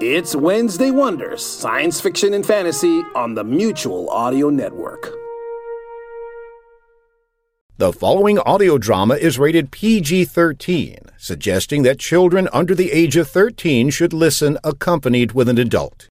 It's Wednesday Wonders, science fiction and fantasy on the Mutual Audio Network. The following audio drama is rated PG 13, suggesting that children under the age of 13 should listen accompanied with an adult.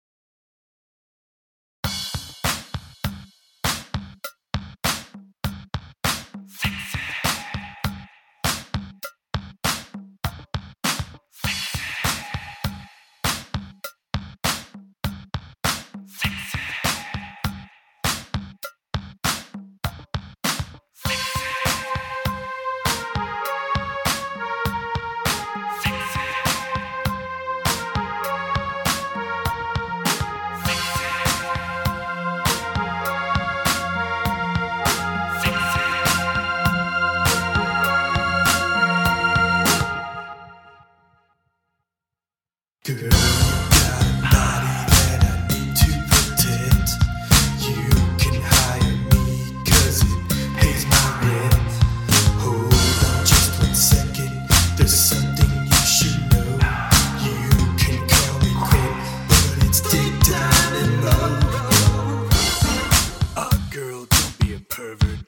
Pervert.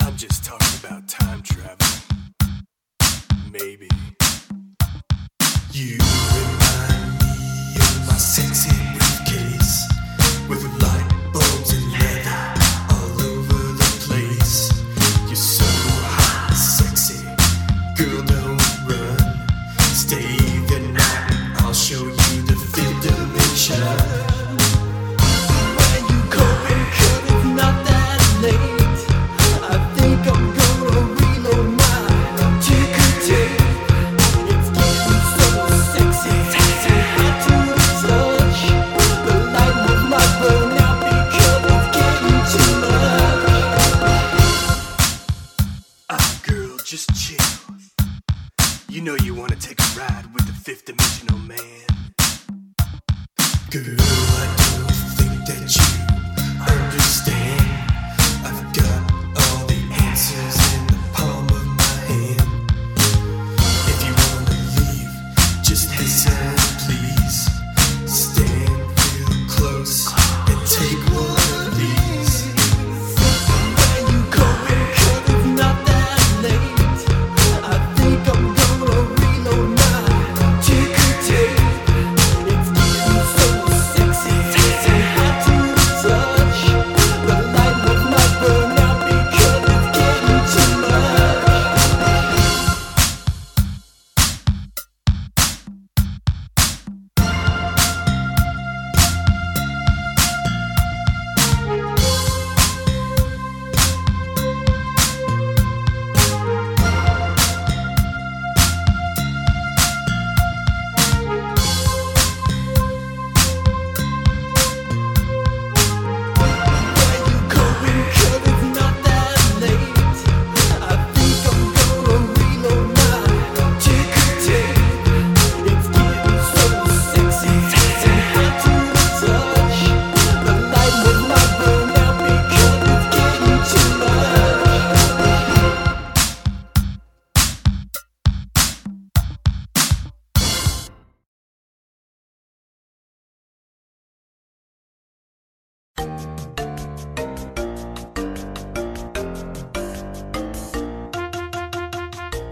I'm just talking about time travel. Maybe. Take a ride with the fifth dimensional man. Girl, I don't think that you understand.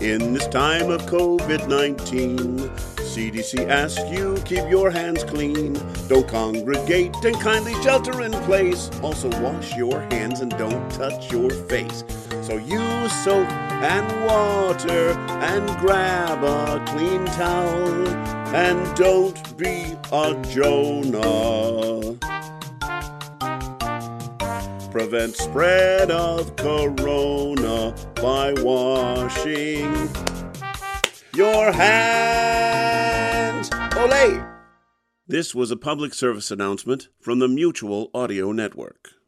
In this time of COVID 19, CDC asks you keep your hands clean, don't congregate, and kindly shelter in place. Also, wash your hands and don't touch your face. So use soap and water and grab a clean towel and don't be a Jonah. Prevent spread of corona by washing your hands. Hey! This was a public service announcement from the Mutual Audio Network.